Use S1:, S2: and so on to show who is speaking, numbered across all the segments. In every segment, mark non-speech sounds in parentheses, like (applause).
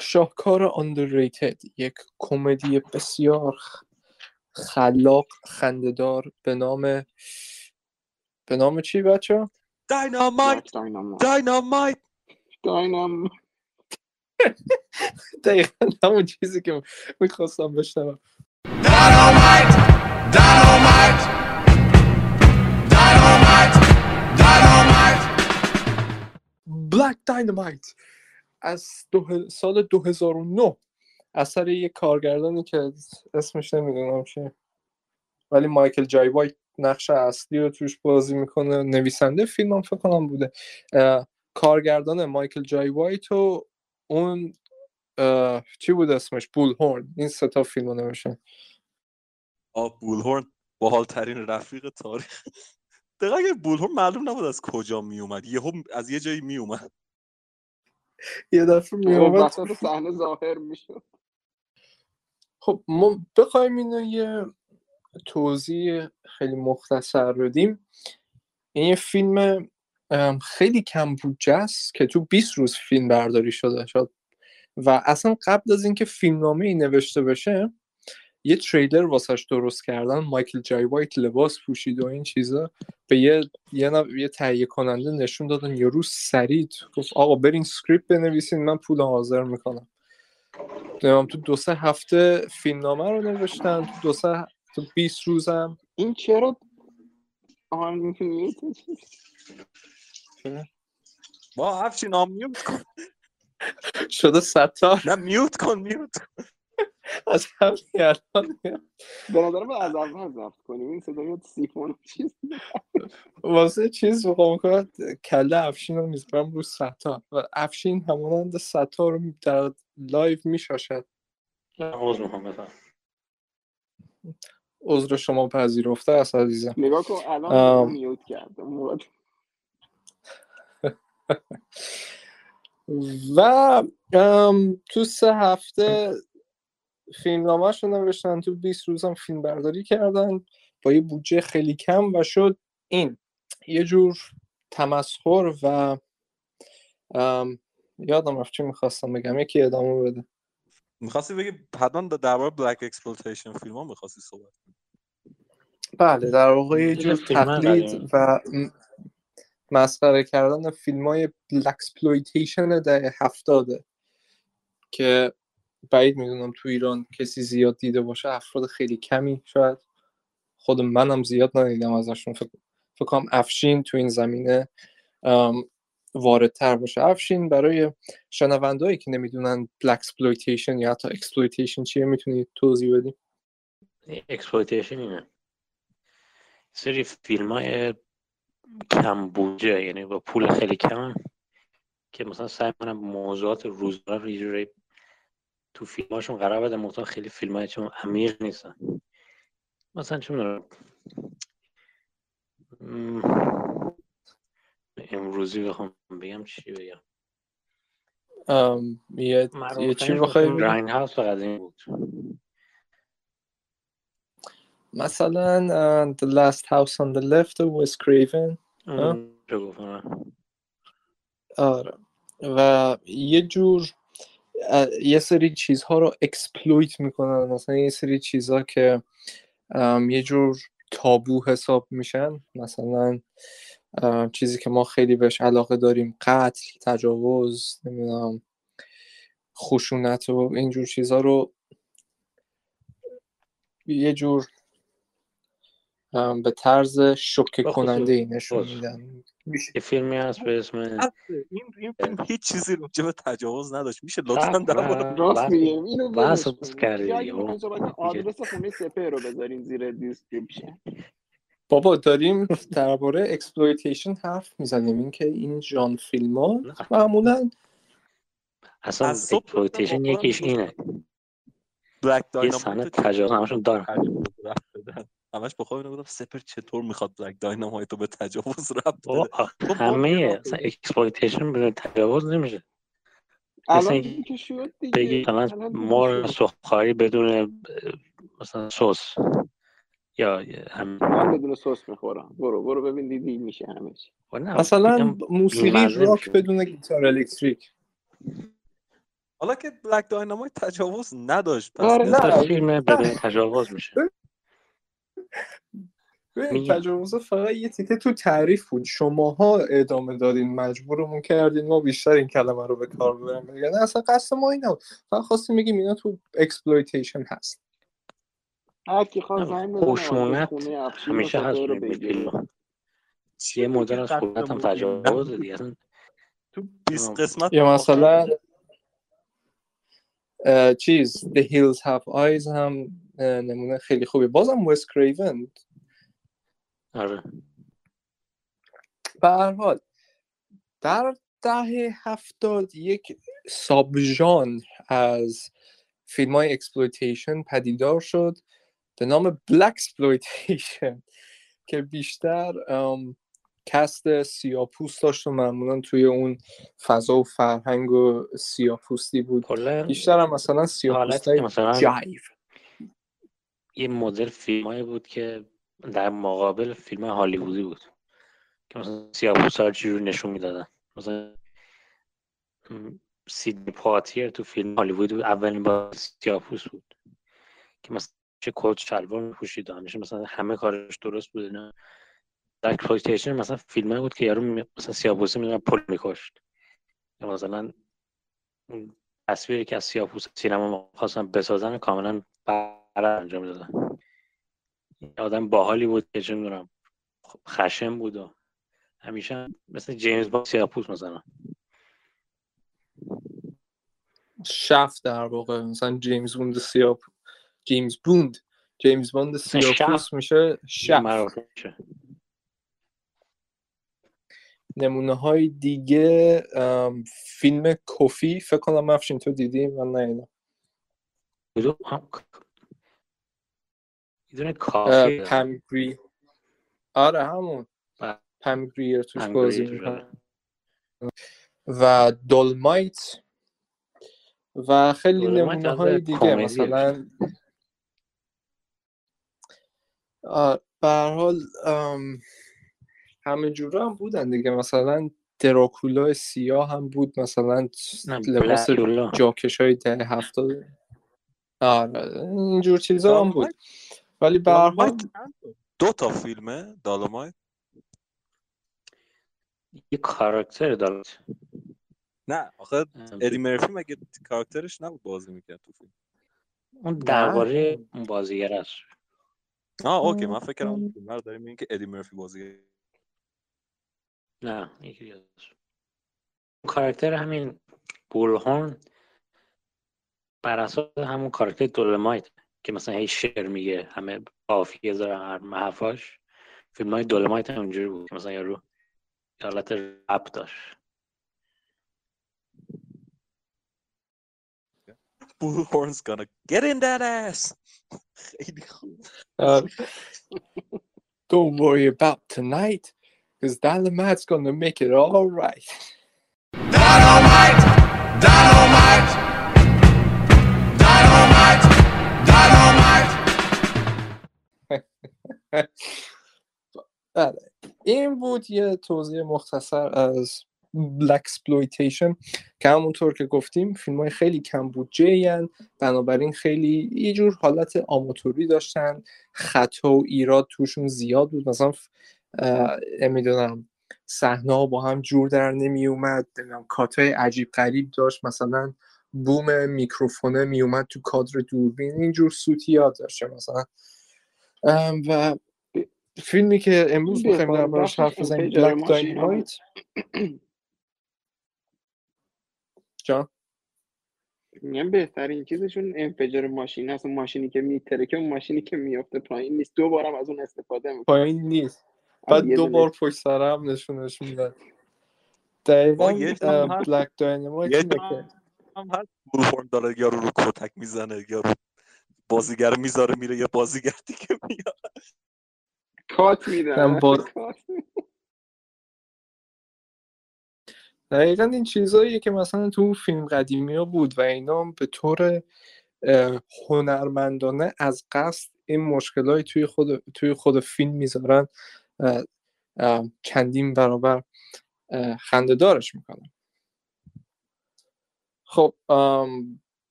S1: شاهکار underrated یک کمدی بسیار خلاق خندهدار به نام به نام چی بچه؟
S2: داینامایت
S3: داینامایت
S2: داینامایت
S3: داینام
S1: دقیقا همون چیزی که می‌خواستم بشنوم
S4: Dynamite! Dynamite! Dynamite! Dynamite!
S1: Black Dynamite از دو... سال 2009 اثر یک کارگردانی که اسمش نمی‌دونم چیه. ولی مایکل جای وایت نقش اصلی رو توش بازی می‌کنه. نویسنده فیلم هم فکر کنم بوده. کارگردان مایکل جای وایت و اون چی بود اسمش؟ بول هورن این سه تا فیلم رو نوشتن
S2: آه بولهورن باحال ترین رفیق تاریخ. دقیقا اگه بولهورن معلوم نبود از کجا می اومد یهو از یه جایی می اومد
S1: یه دفعه میومد
S3: صحنه ظاهر میشه
S1: خب ما بخوایم اینو یه توضیح خیلی مختصر بدیم. این یه فیلم خیلی کم بودجه است که تو 20 روز فیلم برداری شده شد و اصلا قبل از اینکه فیلمنامه ای نوشته بشه یه تریلر واسش درست کردن مایکل جای وایت لباس پوشید و این چیزا. به یه یه, نف- یه تهیه کننده نشون دادن یه روز سریع گفت آقا برین script بنویسین من پول حاضر می‌کنم. نمی‌دونم تو دو سه هفته فیلمنامه رو نوشتن تو دو سه تو 20 روزم.
S3: این چرا؟
S2: با افشین آم mute کن
S1: شده ستار
S2: نه میوت کن میوت کن.
S1: از همین الان
S3: به نظرم از اول ضبط کنیم. این صدای سیفون و چیز
S1: واسه چیز می‌خوام کنم؟ کله افشین رو می‌ذارم رو ستار و افشین همانند ستار رو در لایو میشاشد.
S5: عوض می‌خوام
S1: عذر شما پذیرفته است عزیزم.
S3: نگاه کن الان
S1: آم.
S3: میوت کرد اون موقع (laughs)
S1: و ام، تو سه هفته فیلمنامهش رو نوشتن تو 20 روز هم فیلم برداری کردن با یه بودجه خیلی کم و شد این یه جور تمسخر و ام، یادم رفت چی می‌خواستم بگم یکی ادامه بده
S2: می‌خواستی بگی حتما درباره blaxploitation فیلم ها می‌خواستی صحبت کنی.
S1: بله در واقع یه جور تقلید. و مسخره کردن فیلم های blaxploitation دهه هفتاده که بعید می‌دونم تو ایران کسی زیاد دیده باشه افراد خیلی کمی شاید. خود منم زیاد ندیدم ازشون. فکر کنم افشین تو این زمینه واردتر باشه. افشین برای شنوندهایی که نمی‌دونن blaxploitation یا حتی exploitation چیه می‌تونید توضیح بدیم
S5: exploitation اینه. سری فیلم های کم بودجه یعنی با پول خیلی کم که مثلا سعی کنم موضوعات روزمره رو تو فیلماشون قرار بده مثلا خیلی فیلم های چون عمیق نیستن. مثلا چون امروزی بخوام بگم چی بگم.
S1: ام، یه, یه چی بخوای؟
S5: grindhouse قدیم بود.
S1: مثلا uh, The Last House on the Left Wes Craven
S5: گفتم
S1: آره. و یه جور یه سری چیزها رو exploit می‌کنن. مثلا یه سری چیزها که یه جور تابو حساب میشن. مثلا چیزی که ما خیلی بهش علاقه داریم قتل تجاوز نمی‌دونم خشونت و اینجور چیزها رو یه جور به طرز شوکه کننده ای نشون. میدن. میشه.
S5: یه فیلمی هست به اسم
S2: این این فیلم هیچ چیزی راجع به تجاوز نداشت. میشه لطفا در.
S3: راست میگه. اینو
S5: باز
S3: کن.
S5: کردی.
S3: آدرس خونه سپهر رو بذارین زیر description.
S1: بابا داریم درباره exploitation حرف می‌زنیم. اینکه این ژانر فیلم ها. معمولا
S5: اصلا اکسپلویتیشن یکیش اینه.
S2: بلک
S5: یه صحنه تجاوز همشون دارن.
S2: همش با خودم گفتم سپر چطور می‌خواد بلک داینامایت رو به تجاوز ما
S5: همه اصلا اکسپلویتیشن به تجاوز نمیشه. بگی مثلا مار
S3: شد.
S5: سرخاری بدون مثلا سس. یا هم
S3: من بدون سس می‌خورم. برو برو ببین دیدی میشه همه چی
S1: مثلا موسیقی راک. بدون گیتار الکتریک.
S2: حالا که Black Dynamite تجاوز نداشت پس
S3: آره،
S1: نه.
S5: پس فیلم بدون تجاوز میشه. میگم.
S1: تجاوز فقط یه تیکه تو تعریف بود. شماها ادامه دادین مجبورمون کردین ما بیشتر این کلمه رو به کار ببریم. یعنی اصلا قصد ما این نبود. فقط خواستیم بگیم اینا تو exploitation هست.
S3: هر کی خواست زنگ
S5: خشونت همیشه هست یه مدل از خشونت هم تجاوز؟ دیگه؟
S2: تو 20 قسمت
S1: یا مثلا چیز The Hills Have Eyes هم نمونه خیلی خوبی. بازم وست کریون.
S5: آره.
S1: به هر حال در دهه هفتاد یک ساب ژانر از فیلم های exploitation پدیدار شد به نام blaxploitation که بیشتر cast سیاپوست داشت و معمولا توی اون فضا و فرهنگ و سیاپوستی بود. بیشتر هم مثلا سیاپوست
S5: مثلا
S1: جایو
S5: یه مدل فیلمایی بود که در مقابل فیلم هالیوودی بود. که مثلا سیاپوس ها رو نشون می‌دادن. مثلا سیدنی پاتیر تو فیلم هالیوود بود. اولین بار سیاپوس بود. که مثلا چه کت شلوار میپوشید همیشه مثلا همه کارش درست بود اینا. در exploitation مثلا فیلم بود که یارو مثلا سیاپوسی می‌دونم پلیس میکشت. مثلا تصویری که از سیاپوس سینما خواستن بسازن کاملا برعکس انجام دادن یه آدم باحالی بود که چه می‌دونم خشم بود و همیشه هم مثل جیمز با سیاپوس مثلا.
S1: شفت در واقع مثلا جیمز بوند سیاپ جیمز بوند جیمز بوند
S5: مثلا
S1: سیاپوس. میشه
S5: میشه.
S1: نمونه های دیگه فیلم کوفی فکر کنم افشین تو دیدی؟ من نه
S5: آه، یه دونه کافی داره.
S1: پم گری آره همون.
S5: بله.
S1: پم گریر توش بازی می‌کنه و دولمایت. و خیلی نمونه های دیگه مثلا آه، به هر حال ام، همه جوره هم بودن دیگه. مثلا دراکولا سیاه هم بود مثلا لباس جاکش های ده هفتاد. آره اینجور چیزا هم بود. ولی به هر حال
S2: دو تا فیلمه دالمایت
S5: یه کاراکتر داره
S2: نه آخه ادی مرفی مگه کاراکترش نبود بازی می‌کرد تو فیلم؟
S5: اون درباره اون بازیگر است.
S2: آه اوکی من فکر کردم فیلم رو داریم میگین که ادی مرفی بازی
S5: نه یکی دیگه کاراکتر همین بولهورن. بر اساس همون کاراکتر دولمایت. که مثلا هی شعر میگه همه قافیه داره هر حرفاش فیلم های دولمایت هم اونجوری بود که مثلا یارو یه حالت رپ داشت
S2: Bull Horn's gonna get in that ass خیلی خوب
S1: آره. Don't worry about tonight because Dalamat's gonna make it all right
S4: Dynamite! Dynamite! Dynamite! (laughs)
S1: بله. این بود یه توضیح مختصر از blaxploitation که همونطور که گفتیم فیلم های خیلی کم بودجه بنابراین خیلی یه جور حالت آماتوری داشتن. خطا و ایراد توشون زیاد بود. مثلا نمی‌دونم صحنه ها با هم جور در نمی اومد کات های عجیب غریب داشت. مثلا بوم میکروفونه می اومد تو کادر دوربین. اینجور سوتیات داشته مثلا و فیلمی که امروز می‌خوایم دربارش حرف بزنیم بلک
S3: بود.
S1: داینامایت جان؟
S3: میگم بهترین چیزشون انفجار ماشین هست اون ماشینی که میترکه اون ماشینی که میافته پایین نیست. دو بارم از اون استفاده می‌کنه
S1: پایین نیست. بعد دو بار پشت سر هم نشونش میدن. دقیقا
S2: جا
S1: بلک داینامایت
S2: جا هم هست. هورن داره یارو رو کتک می‌زنه یارو بازیگر می‌ذاره میره یا بازیگر دیگه میاد.
S3: کات میدن
S1: دقیقا این چیزهاییه که مثلا تو فیلم قدیمی ها بود و اینا به طور هنرمندانه از قصد این مشکلات توی خود توی خود فیلم می‌ذارن چندین برابر خنده دارش می‌کنن. خب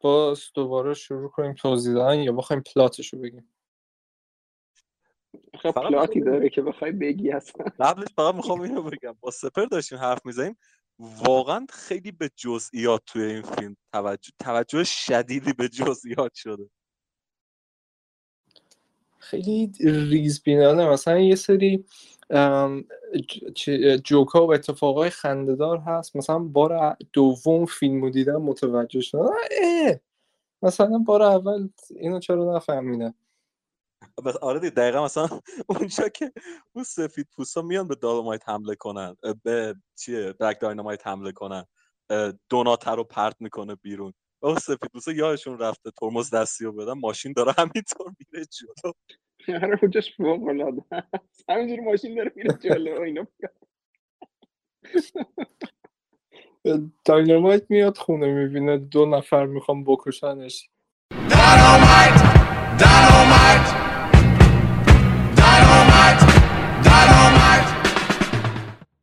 S1: باز دوباره شروع کنیم توضیح دادن یا بخوایم پلاتش رو بگیم؟
S3: خب پلاتی
S2: می‌خوام
S3: داره که بخوای بگی اصلا.
S2: قبلش فقط می‌خوام اینو بگم. با سپر داشتیم حرف می‌زنیم. واقعا خیلی به جزئیات توی این فیلم توجه توجه شدیدی به جزئیات شده.
S1: خیلی ریز بینانه. مثلا یه سری جوکا و اتفاقای خندهدار هست. مثلا بار دوم فیلم دیدم متوجه شدم. مثلا بار اول اینو چرا نفهمیدم؟
S2: بس آره دیگه دقیقا مثلا (laughs) اونجا که اون سفید پوستا میان به دالمایت حمله کنن به چیه بلک داینامایت حمله کنن. دوناتر رو پرت می‌کنه بیرون. اون سفید پوستا یادشون رفته ترمز دستی رو بدن ماشین داره همینطور میره جلو.
S3: آره اونجاش فوق العاده است همینجوری ماشین داره میره جلو و اینا
S1: داینامایت میاد خونه می‌بینه دو نفر می‌خوام بکشنش!
S4: Dynamite! Dynamite! Dynamite!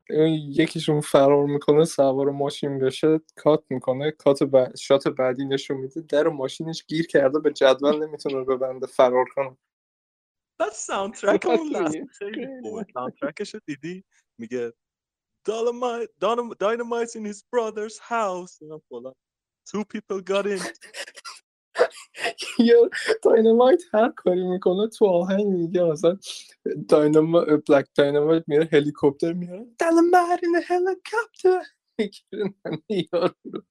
S1: اون یکیشون فرار می‌کنه سوار ماشین بشه cut می‌کنه cut ب... shot بعدی نشون میده در ماشینش گیر کرده به جدول نمی‌تونه ببنده فرار کنه
S2: بعد soundtrack اون
S3: راست
S2: لحظه
S3: میگی.
S2: خیلی
S3: خیلی
S2: خوبه soundtrack ش رو دیدی میگه Dolomite, Dynamite in his brother's house. اینا فلان. Two people got in.
S1: یا داینامایت هر کاری می‌کنه تو آهنگ میگه مثلا دایناما بلک داینامایت میره هلیکوپتر میاره داینامایت این هلیکوپتر می‌گیرن یارو رو.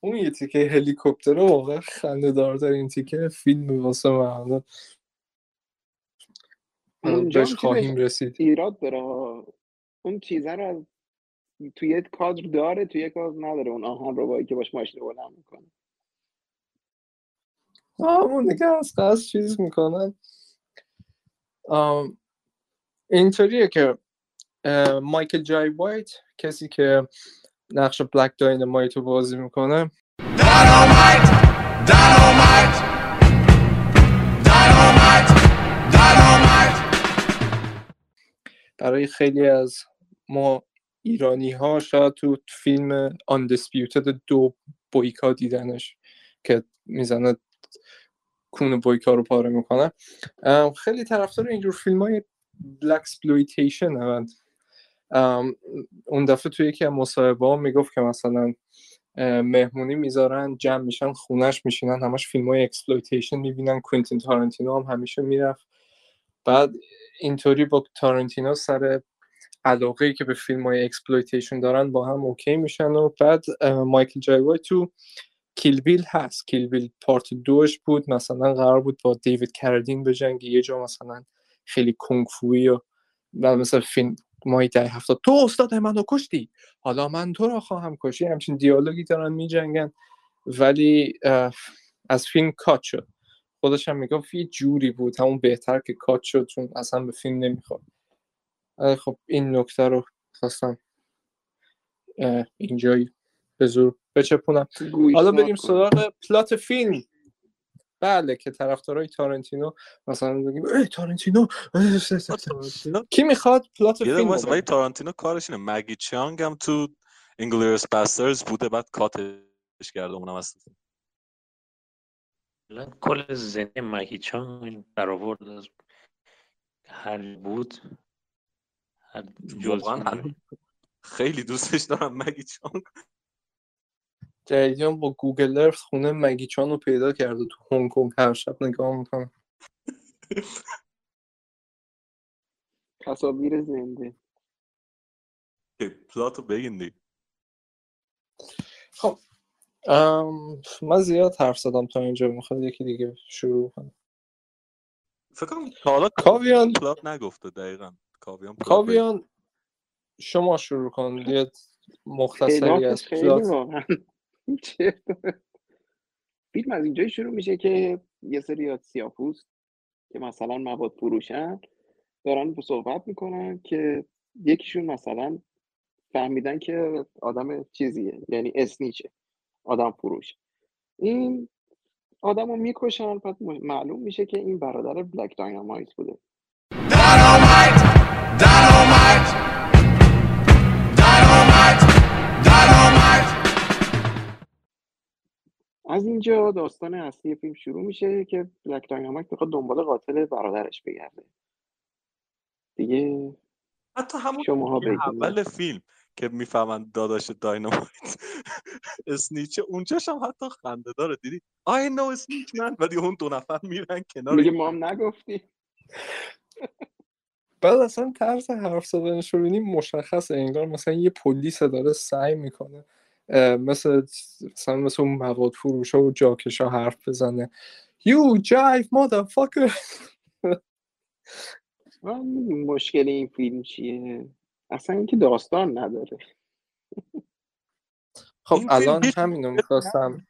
S1: اون یه تیکه هلیکوپتر رو واقعا خنده دارترین تیکه فیلم واسه من. بهش خواهیم رسید.
S3: ایراد داره؟ اون چیزه رو از توی یک کادر داره توی یک کادر نداره. اون آهن رو که باش ماشین رو بلند می‌کنه.
S1: همون دیگه از قصد چیز می‌کنن. اینطوریه که مایکل جای وایت کسی که نقش بلک داینامایت رو بازی می‌کنه
S4: Dynamite! Dynamite! Dynamite! Dynamite!
S1: برای خیلی از ما ایرانی ها شاید تو فیلم Undisputed دو بویکا دیدنش که می‌زنه کون بویکا رو پاره می‌کنه خیلی طرفدار اینجور فیلم های black اون دفعه توی یکی از مصاحبه می‌گفت که مثلا مهمونی می‌ذارن جمع میشن خونش میشینن همش فیلم های exploitation می‌بینن کوینتین تارنتینو هم همیشه می‌رفت. بعد اینطوری با تارنتینو سر علاقه ای که به فیلم های exploitation دارن با هم اوکی میشن و بعد مایکل جای تو Kill Bill هست. Kill Bill part دوش بود. مثلا قرار بود با دیوید کارادین به جنگ یه جا مثلا خیلی کنگفویی و مثلا فیلم های دهه هفتاد. تو استاد منو کشتی. حالا من تو را خواهم کشی همچین دیالوگی دارن می جنگن ولی از فیلم کات شد. خودش هم می‌گفت یه جوری بود. همون بهتر که کات شد چون اصلا به فیلم نمی‌خواد خب این نکته رو خواستم اه، اینجایی به زور بچپونم. حالا. بریم سراغ پلات فیلم. بله که طرفدارای تارنتینو مثلا بگیم ای تارنتینو؟ (laughs) کی می‌خواد پلات فیلم
S2: ولی
S1: بگه؟
S2: تارانتینو کارش اینه. مگی چانگ هم تو انگلیرس باسترز بوده بعد کاتش کرده اونم
S5: کلا کل زنده مکیچان این برآورد از هر بود. هر
S2: خیلی دوستش دارم مگی چانگ
S1: جدیدن با گوگل ارث خونه مگیچان رو پیدا کرده تو هنگ کنگ هر شب نگاه می‌کنم
S3: تصاویر زنده.
S2: پلاتو بگین دیگه
S1: خب ام، من زیاد حرف زدم تا اینجا. می‌خواد یکی دیگه شروع کنم
S2: فکر کنم تا حالا
S1: کاویان
S2: پلات نگفته دقیقا. کاویان پلات.
S1: کاویان شما شروع کن. یه مختصری از پلات
S3: چه فیلم از اینجایی شروع میشه که یه سری از سیاپوست که مثلا مواد فروشن دارن صحبت می‌کنن که یکیشون مثلا فهمیدن که آدم چیزیه یعنی اسنیچه آدم فروش این آدم رو می‌کشن پس معلوم میشه که این برادر بلک داینامایت بوده
S4: Dynamite! Dynamite!
S3: از اینجا داستان اصلی فیلم شروع میشه که بلک داینامایت می‌خواد دنبال قاتل برادرش بگرده. دیگه
S2: حتی همون
S3: بگین
S2: اول فیلم که می‌فهمن داداش داینامایت. اسنیچه اونجاش هم حتی خنده داره دیدی؟ I know اسنیچ من ولی اون دو نفر میرن کنار
S3: میگه ما هم نگفتیم.
S1: بعد اصلا طرز حرف زدنش رو مشخصه انگار مثلا یه پلیس داره سعی می‌کنه مثل مثلا مثل اون مواد فروش و جاکش ها حرف بزنه. You jive motherfucker! (laughs)
S3: من مشکل این فیلم چیه. اصلا اینکه داستان نداره.
S1: خب الان همینو می‌خواستم.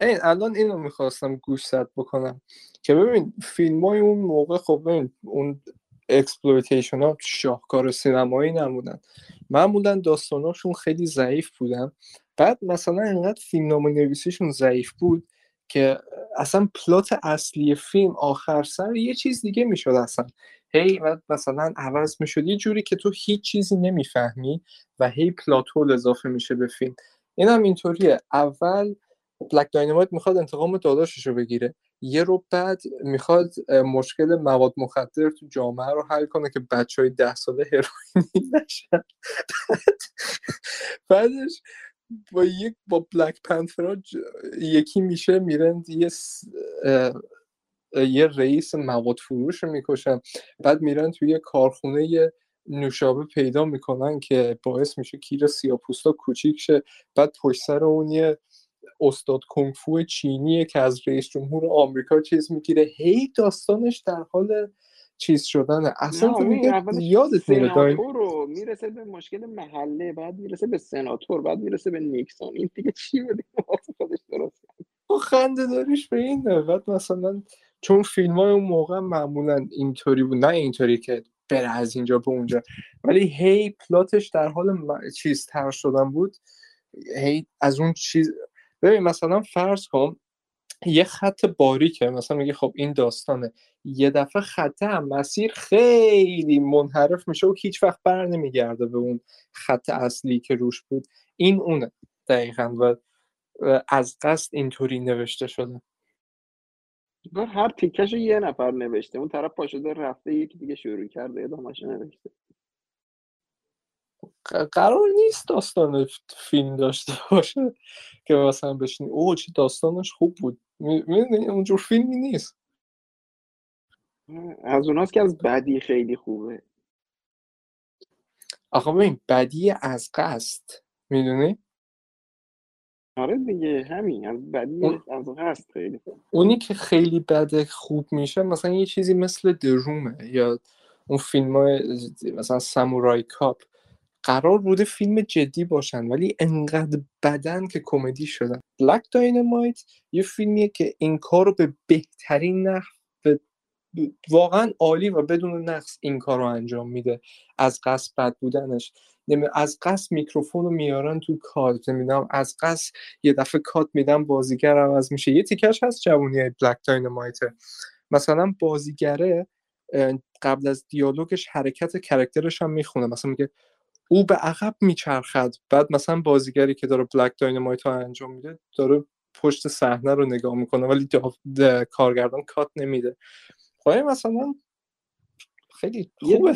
S1: این الان اینو می‌خواستم گوشزد بکنم. که ببین فیلم های اون موقع خب ببین اون exploitation ها شاهکار سینمایی نبودن معمولا داستاناشون خیلی ضعیف بودن. بعد مثلا انقدر فیلمنامه نویسیشون ضعیف بود که اصلا پلات اصلی فیلم آخر سر یه چیز دیگه می‌شد اصلا. هی مثلا عوض می‌شد. یه جوری که تو هیچ چیزی نمی‌فهمی و هی پلات هول اضافه میشه به فیلم. این هم اینطوریه. اول بلک داینامایت می‌خواد انتقام داداشش رو بگیره. یه رو بعد می‌خواد مشکل مواد مخدر تو جامعه رو حل کنه که بچه های ده ساله هروئینی نشن. بعد (laughs) بعدش با یک با بلک پنترها ج- یکی میشه میرن یه یه رئیس مواد فروش رو می‌کشن. بعد میرن توی یه کارخونه نوشابه پیدا می‌کنن که باعث میشه کیر سیاپوستا کوچیک شه. بعد پشت سر اون یه استاد کنگفو چینیه که از رئیس جمهور آمریکا چیز می‌گیره هی داستانش در حال چیز شدنه. اصلا تو میگه یادت میره
S3: رو می‌رسه به مشکل محله بعد می‌رسه به سناتور بعد می‌رسه به نیکسون. این دیگه چی بوده؟ واسه خودش درست کرد.
S1: خنده داریش به این بعد مثلا چون فیلم های اون موقع معمولا اینطوری بود نه اینطوری که بره از اینجا به اونجا ولی هی پلاتش در حال م- چیز تر شدن بود. هی از اون چیز ببین مثلا فرض کن یه خط باریکه مثلا میگه خب این داستانه. یه دفعه خطه هم مسیر خیلی منحرف میشه و هیچ وقت بر نمیگرده به اون خط اصلی که روش بود. این اونه دقیقا و از قصد اینطوری نوشته شده.
S3: هر تیکش رو یه نفر نوشته. اون طرف پاشده رفته یکی دیگه شروع کرده ادامهش نوشته.
S1: قرار نیست داستان فیلم داشته باشه که مثلا بشین او چه داستانش خوب بود. می‌دونی اونجور فیلمی نیست.
S3: از اوناست که از بدی خیلی خوبه.
S1: آخه ببین بدی از قصد می‌دونی؟
S3: آره دیگه همین از بدی
S1: اون-
S3: از هست خیلی
S1: اونی که خیلی بده خوب میشه مثلا یه چیزی مثل درومه یا اون فیلم های مثلا سامورای کاپ. قرار بوده فیلم جدی باشن ولی انقدر بدن که کمدی شدن. بلک داینامایت یه فیلمیه که این کار رو به بهترین نحو به- واقعا عالی و بدون نقص این کار رو انجام میده. از قصد بد بودنش. از قصد میکروفون رو میارن تو کات نمی‌دونم از قصد یه دفعه کات میدن بازیگر عوض میشه. یه تیکش هست جوونی بلک داینامایته مثلا بازیگره قبل از دیالوگش حرکت کرکترش هم می‌خونه. مثلا میگه او به عقب میچرخد. بعد مثلا بازیگری که داره بلک داینامایت رو انجام میده داره پشت صحنه رو نگاه می‌کنه ولی دا- دا- کارگردان کات نمیده. خب این مثلا خیلی خوبه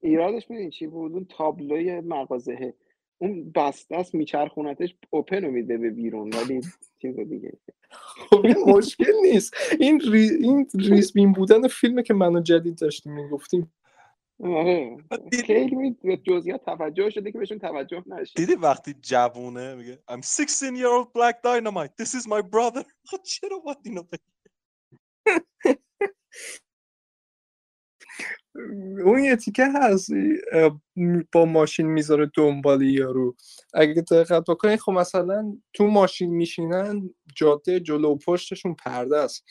S3: ایرادش می‌دونی چی بود؟ اون تابلوی مغازه. اون بسته است میچرخونتش اوپن رو میده به بیرون ولی چیز دیگه.
S1: خب این مشکل نیست. این ری... این ریزبین بودن فیلمه که منو جدید داشتیم می‌گفتیم.
S3: آره. خیلی می- به جزئیات توجه شده که بهشون توجه نشه.
S2: دیدی وقتی جوونه میگه I'm 16 year old black dynamite. This is my brother. (laughs) خب چرا باید اینو؟
S1: اون یه تیکه هست با ماشین می‌ذاره دنبال یارو. اگه دقت بکنی خب مثلا تو ماشین میشینن جاده جلو و پشتشون پرده است.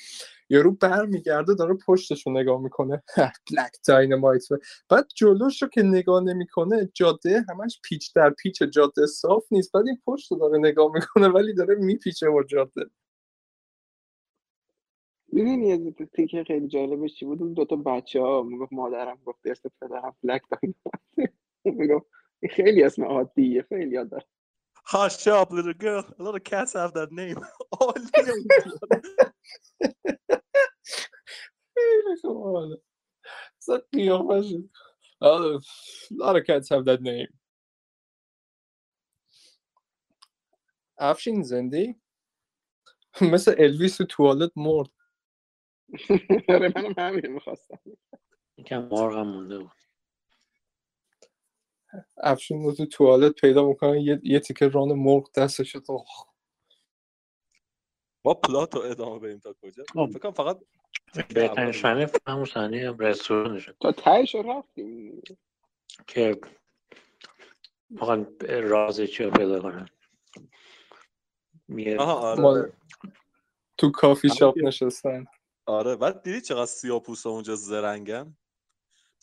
S1: یارو برمیگرده داره پشتش رو نگاه می‌کنه. بلک داینامایت بعد جلوش رو که نگاه نمی‌کنه جاده همش پیچ در پیچ جاده صاف نیست. بعد این پشت رو داره نگاه می‌کنه ولی داره میپیچه با جاده.
S3: می‌دونی یه تیکه خیلی جالبش چی بود؟ اون دوتا بچه ها می‌گفت مادرم گفت اسم پدرم بلک داینامایت می‌گفت خیلی اسم عادیه خیلی یاد داره
S2: Hush up, little girl. A lot of cats have that name. (laughs) (laughs)
S1: آه، a lot of cats have that name افشین زندی مثل الویس تو توالت مرد. (laughs)
S3: آره منم همین می‌خواستم.
S5: یکم مارغم مونده بود.
S1: افشین رو تو توالت پیدا می‌کنه یه, یه تیکه ران مرغ دستش تو
S2: ما پلات رو ادامه بدیم تا کجا؟
S5: خب.
S2: فکر کنم فقط
S5: بهترین صحنه همون صحنه رستورانشه.
S3: تا تهش رو رفتیم.
S5: که می‌خوان راز چی رو پیدا کنن.
S2: آره.
S1: مال- تو کافی شاپ نشستن.
S2: آره بعد دیدی چقدر سیاپوس اونجا زرنگن؟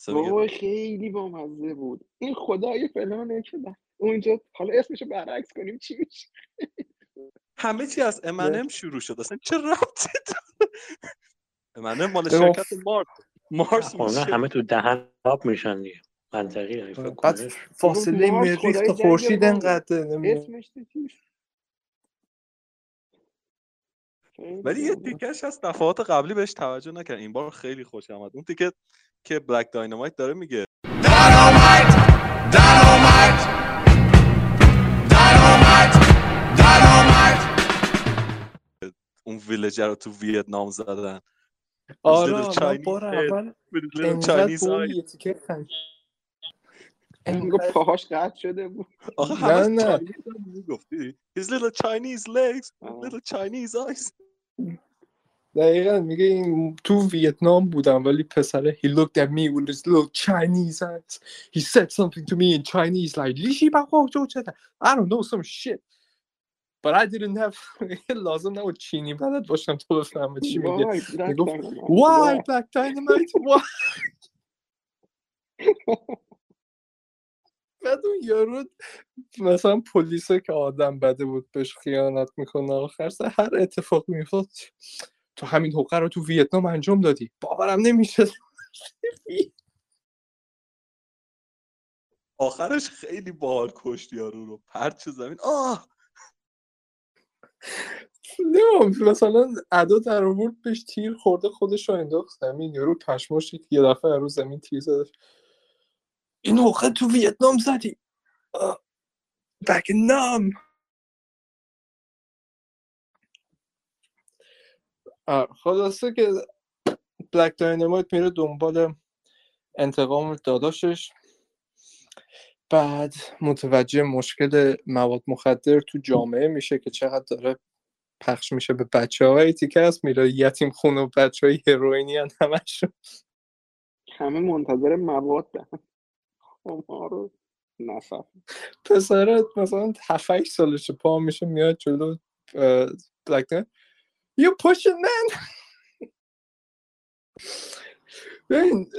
S3: بابا خیلی بامزه بود. این خدای فلانه که بعد اونجا حالا اسمشو برعکس کنیم چی میشه؟
S2: همه چی از امنم شروع شد. اصلا چه ربطی امنم مال. شرکت مارس مارس
S5: خب
S2: میشه
S5: همه تو دهن آب میشن دیگه منطقی هایی فکر
S1: فاصله
S3: مارس
S1: مریخ تا خورشید. انقدر.
S3: اسمش
S2: ولی یه. تیکش از دفعات قبلی بهش توجه نکرد این بار خیلی خوش آمد اون تیکه که بلک داینامایت داره میگه
S4: Dynamite! Dynamite! Dynamite! Dynamite!
S2: اون ویلجر رو تو ویتنام زدن
S1: آره
S2: little
S1: من
S2: Chinese
S1: بار
S2: head.
S1: اول
S2: With his little
S1: انقدر
S2: Chinese
S1: با اون
S2: eyes.
S1: یه تیکه خند
S3: میگفت پاهاش قطع شده بود
S2: آخه
S1: نه،
S2: همش
S1: نه.
S2: چاینیز هم میگفتی his little Chinese legs with
S3: آه.
S2: little Chinese eyes
S1: دقیقا میگه این تو ویتنام بودم ولی پسره he looked at me with his little Chinese eyes he said something to me in Chinese like لیشی بقا جو چه I don't know some shit But I didn't have (laughs) لازم نبود چینی بلد باشم تو بفهمه چی میگه. می‌گفت why
S3: وای.
S1: black dynamite? (laughs) why (laughs) بعد اون یارو مثلا پلیسه که آدم بده بود بهش خیانت می‌کنه آخر سر هر اتفاق میفته تو همین حقوق رو تو ویتنام انجام دادی. باورم نمیشه.
S2: آخرش خیلی باحال کشت یارو رو. پرچ زمین. آه!
S1: نه مثلا ادا در آورد بهش تیر خورده خودش رو انداخت زمین یارو پشماش. یه دفعه رو زمین تیر زدش. این حقوق تو ویتنام زدی. بک نام خلاصه که بلک داینامایت میره دنبال انتقام داداشش. بعد متوجه مشکل مواد مخدر تو جامعه میشه که چقدر داره پخش میشه به بچه های تیکه هست میره یتیم خون و بچه های هروینی هن همشون.
S3: همه منتظر مواد ما رو نصف
S1: پسره مثلا 7 سالشه پا میشه میاد جلو بلک You push it man! (laughs) ببین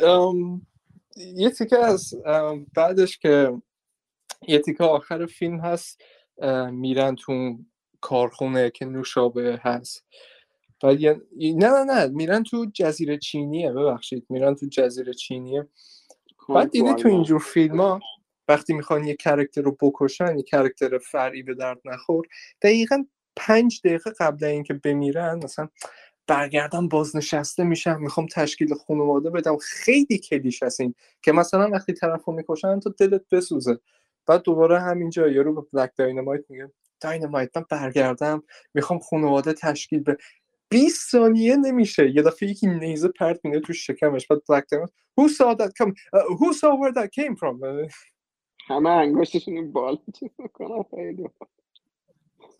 S1: یه تیکه از بعدش که یه تیکه آخر فیلم هست میرن تو کارخونه که نوشابه هست. بعد نه نه نه میرن تو جزیره چینیه ببخشید میرن تو جزیره چینیه. بعد دیدی تو اینجور فیلم ها وقتی می‌خوان یه کرکتر رو بکشن یه کرکتر فرعی به درد نخور دقیقا پنج دقیقه قبل اینکه بمیرن مثلا برگردم بازنشسته میشم می‌خوام تشکیل خانواده بدم. خیلی کلیش هست این که مثلا وقتی طرف رو می‌کشن تو دلت بسوزه. بعد دوباره همینجا یارو به بلک داینامایت میگه. داینامایت من برگردم می‌خوام خانواده تشکیل به 20 ثانیه نمیشه. یه دفعه یکی نیزه پرت میده تو شکمش. بعد بلک داینامایت who saw that come uh, who saw where that came from?
S3: همه انگشتشون این بال چیز می‌کنن. خیلی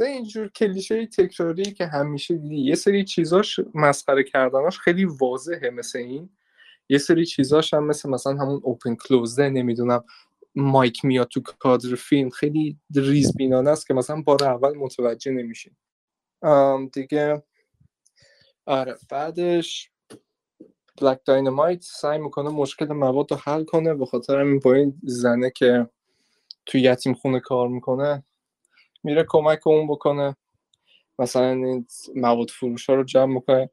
S1: اینجور کلیشه تکراری که همیشه دیدی یه سری چیزاش مسخره کردناش خیلی واضحه مثل این. یه سری چیزاش هم مثل مثلا همون اوپن کلوزده نمی‌دونم مایک میاد تو کادر فیلم خیلی ریزبینانه است که مثلا بار اول متوجه نمیشین دیگه آره بعدش بلک داینامایت سعی می‌کنه مشکل مواد رو حل کنه به خاطر همین با این زنه که تو یتیم خونه کار می‌کنه میره کمک اون بکنه. مثلا این مواد فروش ها رو جمع می‌کنه.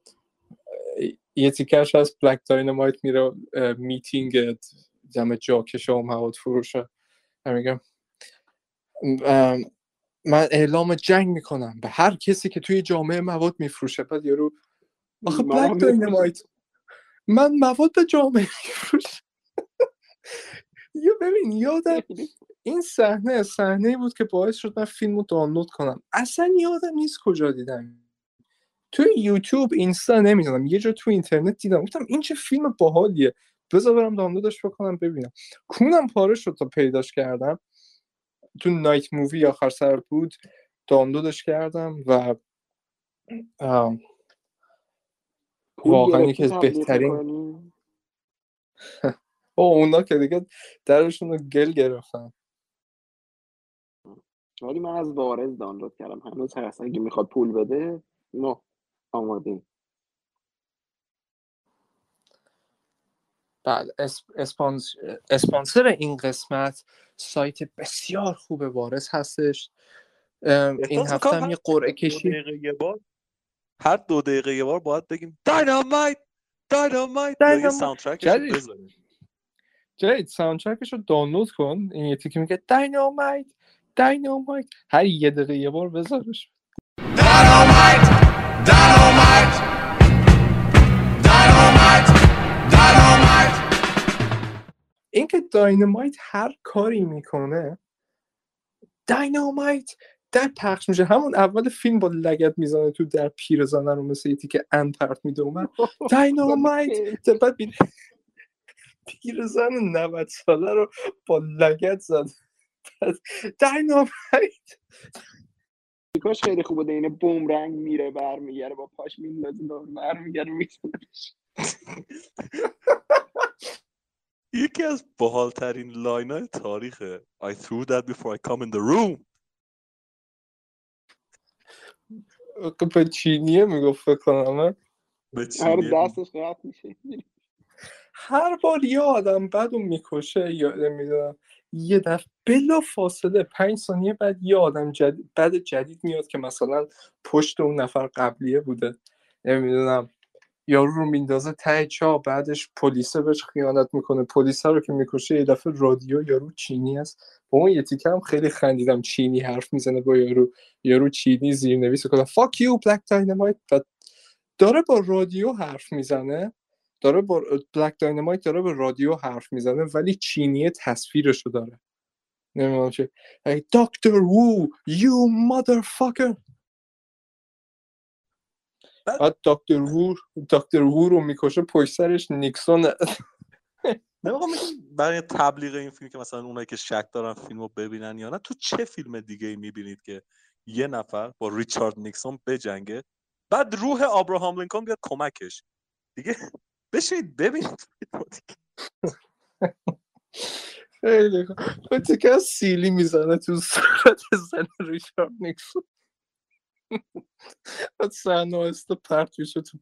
S1: یه تیکش از بلک داینامایت میره میتینگ جمع جاکش و مواد فروش ها. میگم من اعلام جنگ می‌کنم به هر کسی که توی جامعه مواد میفروشه. بعد یارو آخه بلک. داینامایت من مواد به جامعه میفروشم. (laughs) یا ببین یادم این صحنه صحنه بود که باعث شد من فیلم رو دانلود کنم. اصلا یادم نیست کجا دیدم. توی یوتیوب اینستا نمی‌دونم. یه جا تو اینترنت دیدم. گفتم این چه فیلم باحالیه. بذار برم دانلودش بکنم ببینم. کونم پاره شد تا پیداش کردم. تو نایت مووی آخر سر بود دانلودش کردم و واقعا یکی از بهترین (laughs) اونا که دیگه درشون رو گل گرفتن.
S3: ولی من از وارز دانلود کردم. هنوز هست. اگه می‌خواد پول بده ما آماده
S1: بله اس- اسپانس... اسپانسر این قسمت سایت بسیار خوب وارث هستش. این هفته هم یه
S2: هر
S1: قرعه
S2: دو
S1: کشی.
S2: هر دو دقیقه یه بار باید بگیم Dynamite!
S1: Dynamite.
S2: soundtrack ش
S1: جدید. soundtrack ش رو دانلود کن. این یه تیکه میگه Dynamite! Dynamite هر یه دقیقه یه بار بذارش!
S4: Dynamite!
S1: اینکه Dynamite هر کاری می‌کنه داینامایت در پخش میشه. همون اول فیلم با لگت می‌زنه تو در پیرزنه رو مثل یه تیکه ان پرت میده اومد. (laughs) داینامایت بعد (laughs) پیرزن 90 ساله رو با لگت زد. بعد (laughs) داینامایت.
S3: کاش خیلی خوب بوده اینه بوم رنگ میره برمیگره با پاش میندازه دور برمیگره می‌زنه
S2: یکی از باحالترین لاین های تاریخه. I threw that before I come in the room.
S1: به چینیه می‌گفت فکر کنم
S3: هر
S2: چینی
S3: دستش قطع میشه.
S1: هر بار یه آدم اون می‌کشه یا نمی‌دونم یه دفعه بلا فاصله پنج ثانیه بعد یه آدم جدید بعد جدید میاد که مثلا پشت اون نفر قبلیه بوده. نمی‌دونم یارو رو میندازه ته چا بعدش پلیسه بهش خیانت می‌کنه. پلیس رو که می‌کشه یه دفعه رادیو یارو چینی است با اون یه تیکه هم خیلی خندیدم. چینی حرف می‌زنه با یارو. یارو چینی زیرنویس کنه you black dynamite. بعد داره با رادیو حرف می‌زنه. داره با بلک داینامایت داره به رادیو حرف می‌زنه ولی چینی تصویرشو داره. نمی‌دونم چه. دکتر وو یو motherfucker
S2: بعد-
S1: بعد دکتر وو دکتر وو رو می‌کشه پشت سرش نیکسون.
S2: نمی‌خوام برای تبلیغ این فیلم که مثلا اونایی که شک دارن فیلم رو ببینن یا نه تو چه فیلم دیگه ای می‌بینید که یه نفر با ریچارد نیکسون بجنگه؟ بعد روح آبراهام لینکلن بیاد کمکش. دیگه بشینید ببینید.
S1: خیلی خوب. اون تیکه از سیلی می‌زنه تو صورت زن ریچارد نیکسون بعد صحنه آهسته پرت میشه تو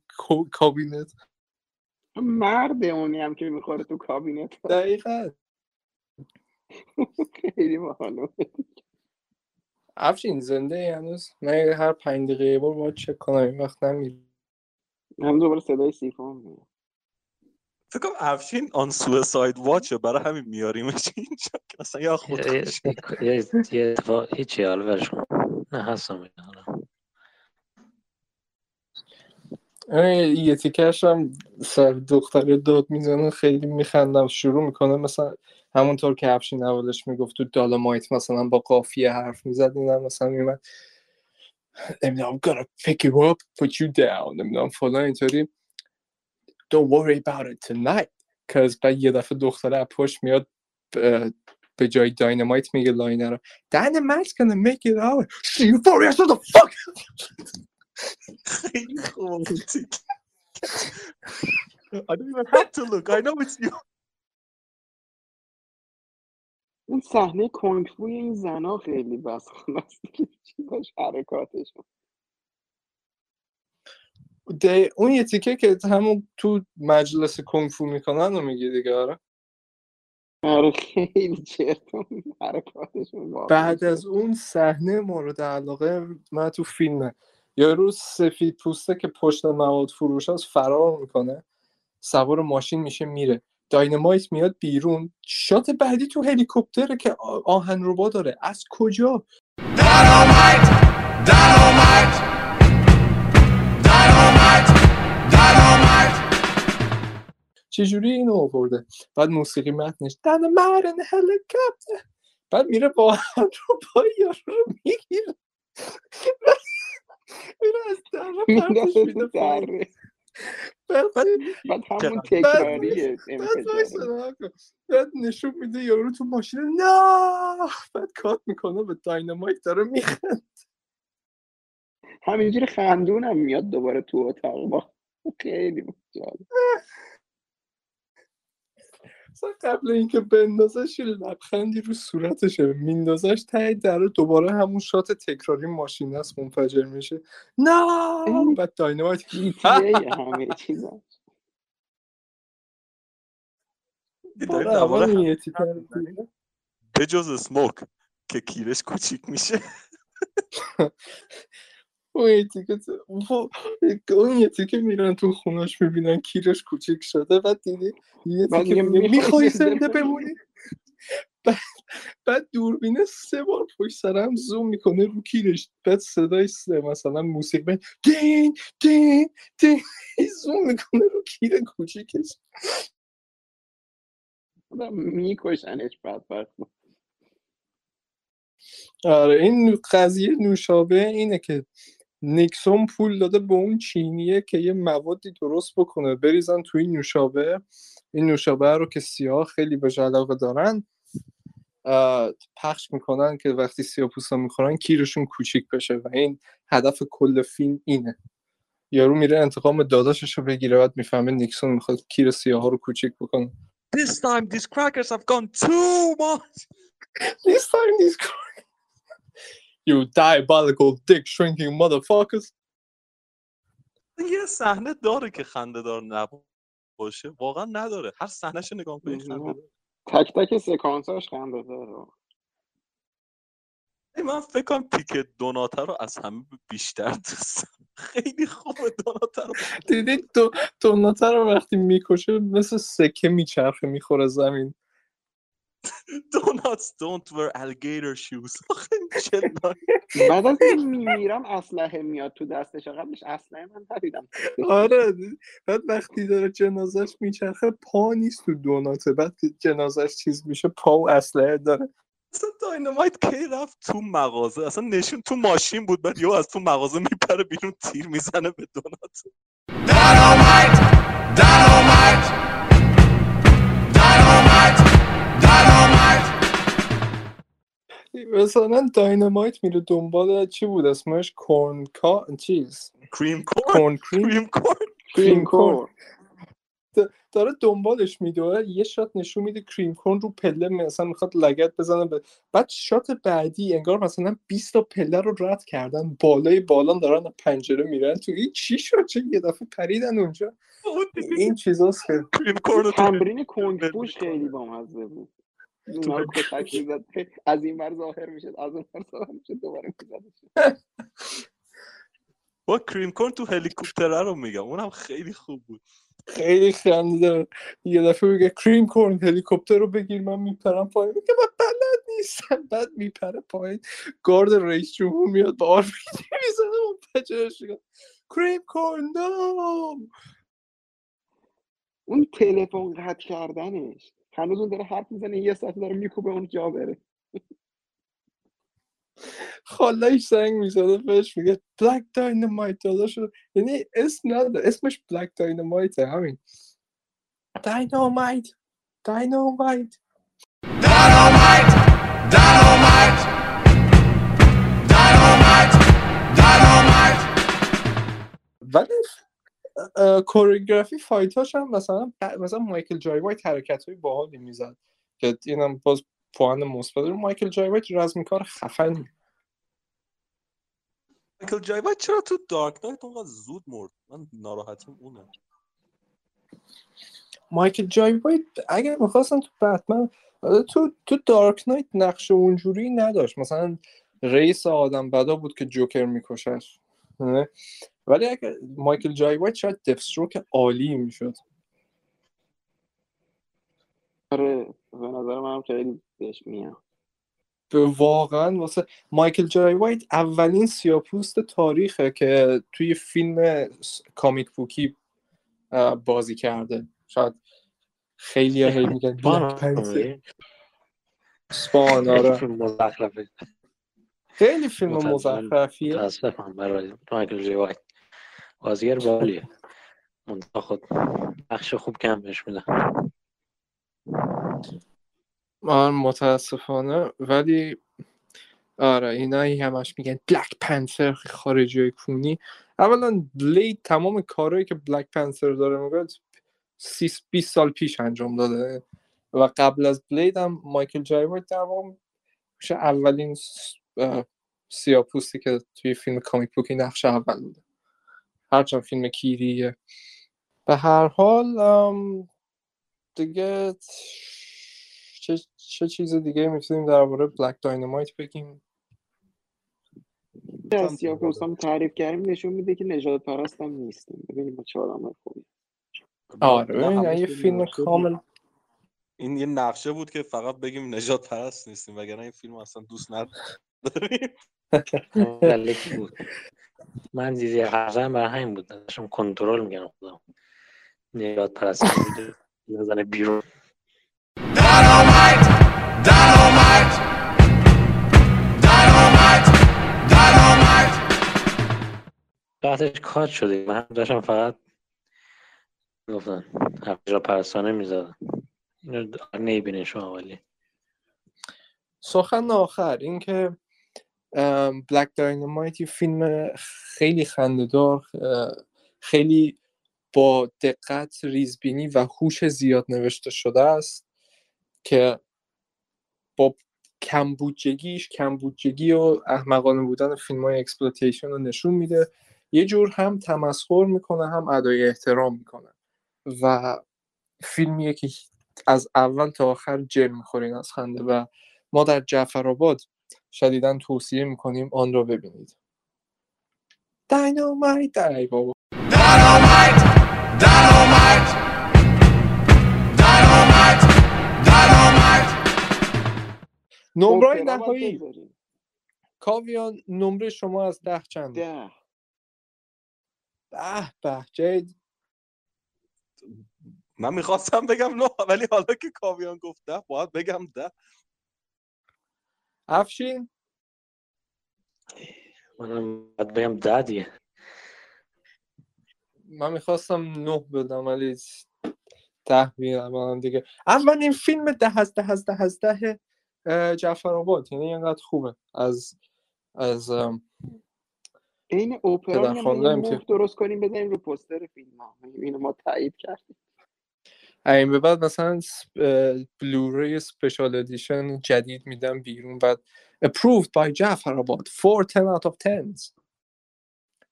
S1: کابینت.
S3: مرد اونی هم که می‌خوره تو کابینت.
S1: دقیقا.
S3: خیلی باحاله
S1: افشین زنده ای هنوز؟ من هر پنج دقیقه یه بار باید چک کنم این وقت نمیره
S3: هم دوباره صدای سیفون میاد
S2: فکر کنم افشین on suicide watch ه برای همین میاریمش اینجا. که مثلا یا خود
S5: یه- اتفاق هیچی حالا کن. نه هستم
S1: آره، یه تیکش هم سر دختره داد می‌زنه خیلی میخندم شروع می‌کنه مثلا همونطور که افشین اولش می‌گفت تو دالامایت مثلا با قافیه حرف می‌زد اینم مثلا میمد نمی‌دونم I'm gonna pick you up put you down نمی‌دونم فلان اینطوری. don't worry about it tonight cause بعد یه دفعه دختره از پشت میاد ب- به جای داینامایت میگه لاینه رو Dynamite's gonna make it out See you for shut the fuck (laughs)
S2: خیلی خوب I don't even have to look I know it's you
S3: اون صحنه کنگفوی این زنا خیلی بس خلاص چیزاش حرکاتش
S1: ده اون یه تیکه که همون تو مجلس کنفو می‌کنن رو میگی دیگه آره؟
S3: آره خیلی
S1: بعد از اون صحنه مورد علاقه من تو فیلمه. یارو سفید پوسته که پشت مواد فروش هست فرار می‌کنه. سوار ماشین میشه میره. داینامایت میاد بیرون. شات بعدی تو هلیکوپتره که آهن ربا داره. از کجا؟
S4: Dynamite! Dynamite!
S1: چجوری اینو آورده؟ بعد موسیقی متنش دنمر هلیکاپتر بعد میره با هم رو پای یارو رو می‌گیره. میره از در.
S3: دره.
S1: بعد
S3: بعد همون تکراریه
S1: بعد نشون میده یارو تو ماشین نه. بعد کات می‌کنه به داینامایت داره میخنده.
S3: همینجوری خندونم میاد دوباره تو اتاق. با خیلی جالب
S1: اصلا قبل اینکه بندازش یه لبخندی رو صورتشه میندازش ته در دوباره همون شات تکراری ماشین است منفجر میشه. نه! بعد داینامایت
S3: همه چیزا.
S1: کردی.
S2: به جز اسموک که کیرش کوچیک میشه. (laughs)
S1: اون تو- وای، اون تیکه میرن تو خونش می‌بینن کیرش کوچیک شده بعد دیدی یه تیکه
S3: می‌خوای زنده بمونی؟ (laughs)
S1: بعد, بعد دوربینه سه بار پشت سرم زوم می‌کنه رو کیرش بعد صدای سه مثلا موسیقی دین دین دین. (laughs) زوم می‌کنه رو کیر کوچیکش.
S3: میکشنش بدبخت.
S1: آره این قضیه نوشابه اینه که نیکسون پول داده به اون چینیه که یه موادی درست بکنه بریزن توی این نوشابه. این نوشابه رو که سیاه خیلی به علاقه دارن پخش می‌کنن که وقتی سیاه پوستا می‌خورن کیرشون کوچیک بشه و این هدف کل فیلم اینه. یارو میره انتقام داداشش رو بگیره بعد می‌فهمه نیکسون می‌خواد کیر سیاه ها رو کوچیک بکنه.
S2: This time these crackers have gone too much.
S1: This time this crack. You diabolical dick shrinking motherfuckers.
S2: یه صحنه داره که خنده دار نباشه واقعا نداره. هر صحنهش نگاه کنی خنده داره
S3: تک تک سکانساش خنده داره
S2: من فکر کنم پیک دوناتا رو از همه بیشتر دوست دارم. خیلی خوبه دوناتا رو.
S1: دیدی دو دوناتا رو وقتی می‌کشه مثل سکه میچرخه می‌خوره زمین.
S2: Donuts don't wear alligator shoes. (laughs) آخه چه لا-
S3: بعد از اینکه میمیرم اسلحه میاد تو دستش. قبلش اسلحه من ندیدم.
S1: آره بعد وقتی داره جنازش میچرخه پا نیست تو دوناته. بعد جنازش چیز میشه پا و اسلحه داره.
S2: اصلا داینامایت کی رفت تو مغازه؟ اصلا نشون تو ماشین بود بعد یهو از تو مغازه میپره بیرون تیر می‌زنه به دونات.
S4: Dynamite! Dynamite!
S1: مثلا Dynamite میره دنبال چی بود اسمش؟ Corn کا چیز.
S2: Cream Corn
S1: Corn؟ Cream.
S2: Cream Corn؟
S3: Cream Corn
S1: داره دنبالش میدوه یه shot نشون میده Cream Corn رو پله مثلا می‌خواد لگد بزنه به بعد shot بعدی انگار مثلا 20 تا پله رو رد کردن. بالای بالان دارن از پنجره میرن. تو این چی شد؟ چه یه دفعه پریدن اونجا. این چیزاست که
S2: کریم کورن
S3: تمرین کنگ خیلی بامزه بود. اونا رو کتک می‌زد. از این ور ظاهر می‌شد از اون ور ظاهر می‌شد دوباره می‌زد.
S2: با کریم کورن تو هلیکوپتره رو میگم. اونم خیلی خوب بود.
S1: خیلی خنده یه دفعه میگه کریم کورن هلیکوپتر رو بگیر من میپرم پایین. میگه من بلد نیستم. بعد میپره پایین. گارد رئیس جمهور میاد با آرمیدی می‌زنه اون پجرش. میگه کریم کورن
S3: اون تلفن قطع کردنش. هنوز اون داره حرف می‌زنه یه ساعت داره میکوبه اون جا بره
S1: خالش زنگ می‌زنه بهش میگه بلک داینامایت داداش یعنی اسم نداره اسمش بلک داینامایت همین داینامایت داینامایت
S4: Dynamite! Dynamite! Dynamite! Dynamite!
S1: ولی choreography فایتاش هم مثلا مثلا مایکل جای وایت حرکت های باحالی می‌زد که اینم باز پوان مثبت داره. مایکل جای وایت رزمیکار خفنی
S2: مایکل جای وایت چرا تو Dark Knight اونقدر زود مرد من ناراحتم اونه
S1: مایکل جای وایت اگر می‌خواستن تو بتمن تو تو دارک نایت نقش اونجوری نداشت مثلا رئیس آدم بدا بود که جوکر میکشش؟ ولی اگر مایکل جای وایت شاید دفستروک عالی می‌شد.
S3: آره به نظر من هم خیلی بهش میاد
S1: به واقعا واسه مایکل جای وایت اولین سیاپوست تاریخه که توی فیلم کامیک بوکی بازی کرده. شاید خیلی هی میگن پنتر سپان
S5: خیلی
S1: آره خیلی فیلم مزخرفیه.
S5: متاسفم برای مایکل جی وایت. بازیگر بالیه. منتها خود نقش خوب کم بهش میدن.
S1: آره متاسفانه ولی آره اینایی همش میگن بلک پنتر خارجی کونی. اولا بلید تمام کارهایی که بلک پنتر داره میگه 20 سال پیش انجام داده. و قبل از بلید هم مایکل جای وایت در اولین سیاپوستی که توی فیلم کامیک بوکی نقش اول بوده. هرچند فیلم کیریه. به هر حال دیگه چه, چه چیز دیگه می‌تونیم درباره بلک داینامایت بگیم؟
S3: از سیاپوستان تعریف کردیم نشون میده که نجات پرست هم نیستیم. ببینیم ما چه آدم خوبی.
S1: آره
S2: همش
S1: یه فیلم. کامل
S2: این یه نقشه بود که فقط بگیم نجات پرست نیستیم وگرنه این فیلم اصلا دوست نداریم. (laughs)
S5: من دیدی حرزم بر همین بود داشتم کنترل میگم خودم نجات پرست میده بزنه بیرون
S4: Dynamite! Dynamite! Dynamite! Dynamite!
S5: بعدش کات شده من هم داشتم فقط گفتن هفته پرستانه می‌زدن اینو نیبینه شما ولی
S1: سخن آخر اینکه بلک داینامایت یه فیلم خیلی خندهدار خیلی با دقت ریزبینی و هوش زیاد نوشته شده است که با کمبودجگیش کمبودجگی و احمقانه بودن فیلم های exploitation رو نشون میده. یه جور هم تمسخر می‌کنه هم ادای احترام می‌کنه و فیلمیه که از اول تا آخر جر می‌خورین از خنده و ما در جعفر آباد شدیدا توصیه می‌کنیم آن را ببینید Dynamite ای بابا
S4: Dynamite! Dynamite! Dynamite! Dynamite!
S1: نمره نهایی. کاویان نمره شما از ده چند
S3: ده
S1: به به جید
S2: من می‌خواستم بگم نه ولی حالا که کاویان گفت ده باید بگم ده
S1: افشین؟
S5: منم باید بگم دادیه
S1: من می‌خواستم نه بدم ولی ده میرم دیگه. اولین فیلم ده از ده از ده از ده جعفر آباد. یعنی اینقدر خوبه. از از
S3: این اوپرا درست کنیم بزنیم رو پوستر فیلم ها. اینو ما تایید کردیم.
S1: این به بعد مثلا بلوری سپیشال ادیشن جدید میدم بیرون بعد approved by جعفر آباد 4 10 out of 10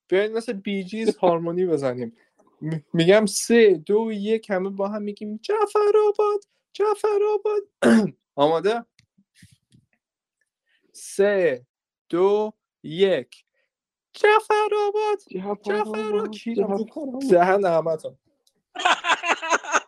S1: بیاید مثل بی جیز هارمونی بزنیم. م- میگم سه دو یک همه با هم میگیم جعفر آباد جعفر آباد آماده؟ سه دو یک. جعفر آباد
S3: جعفر آباد،.
S1: دهن احمدم (laughs)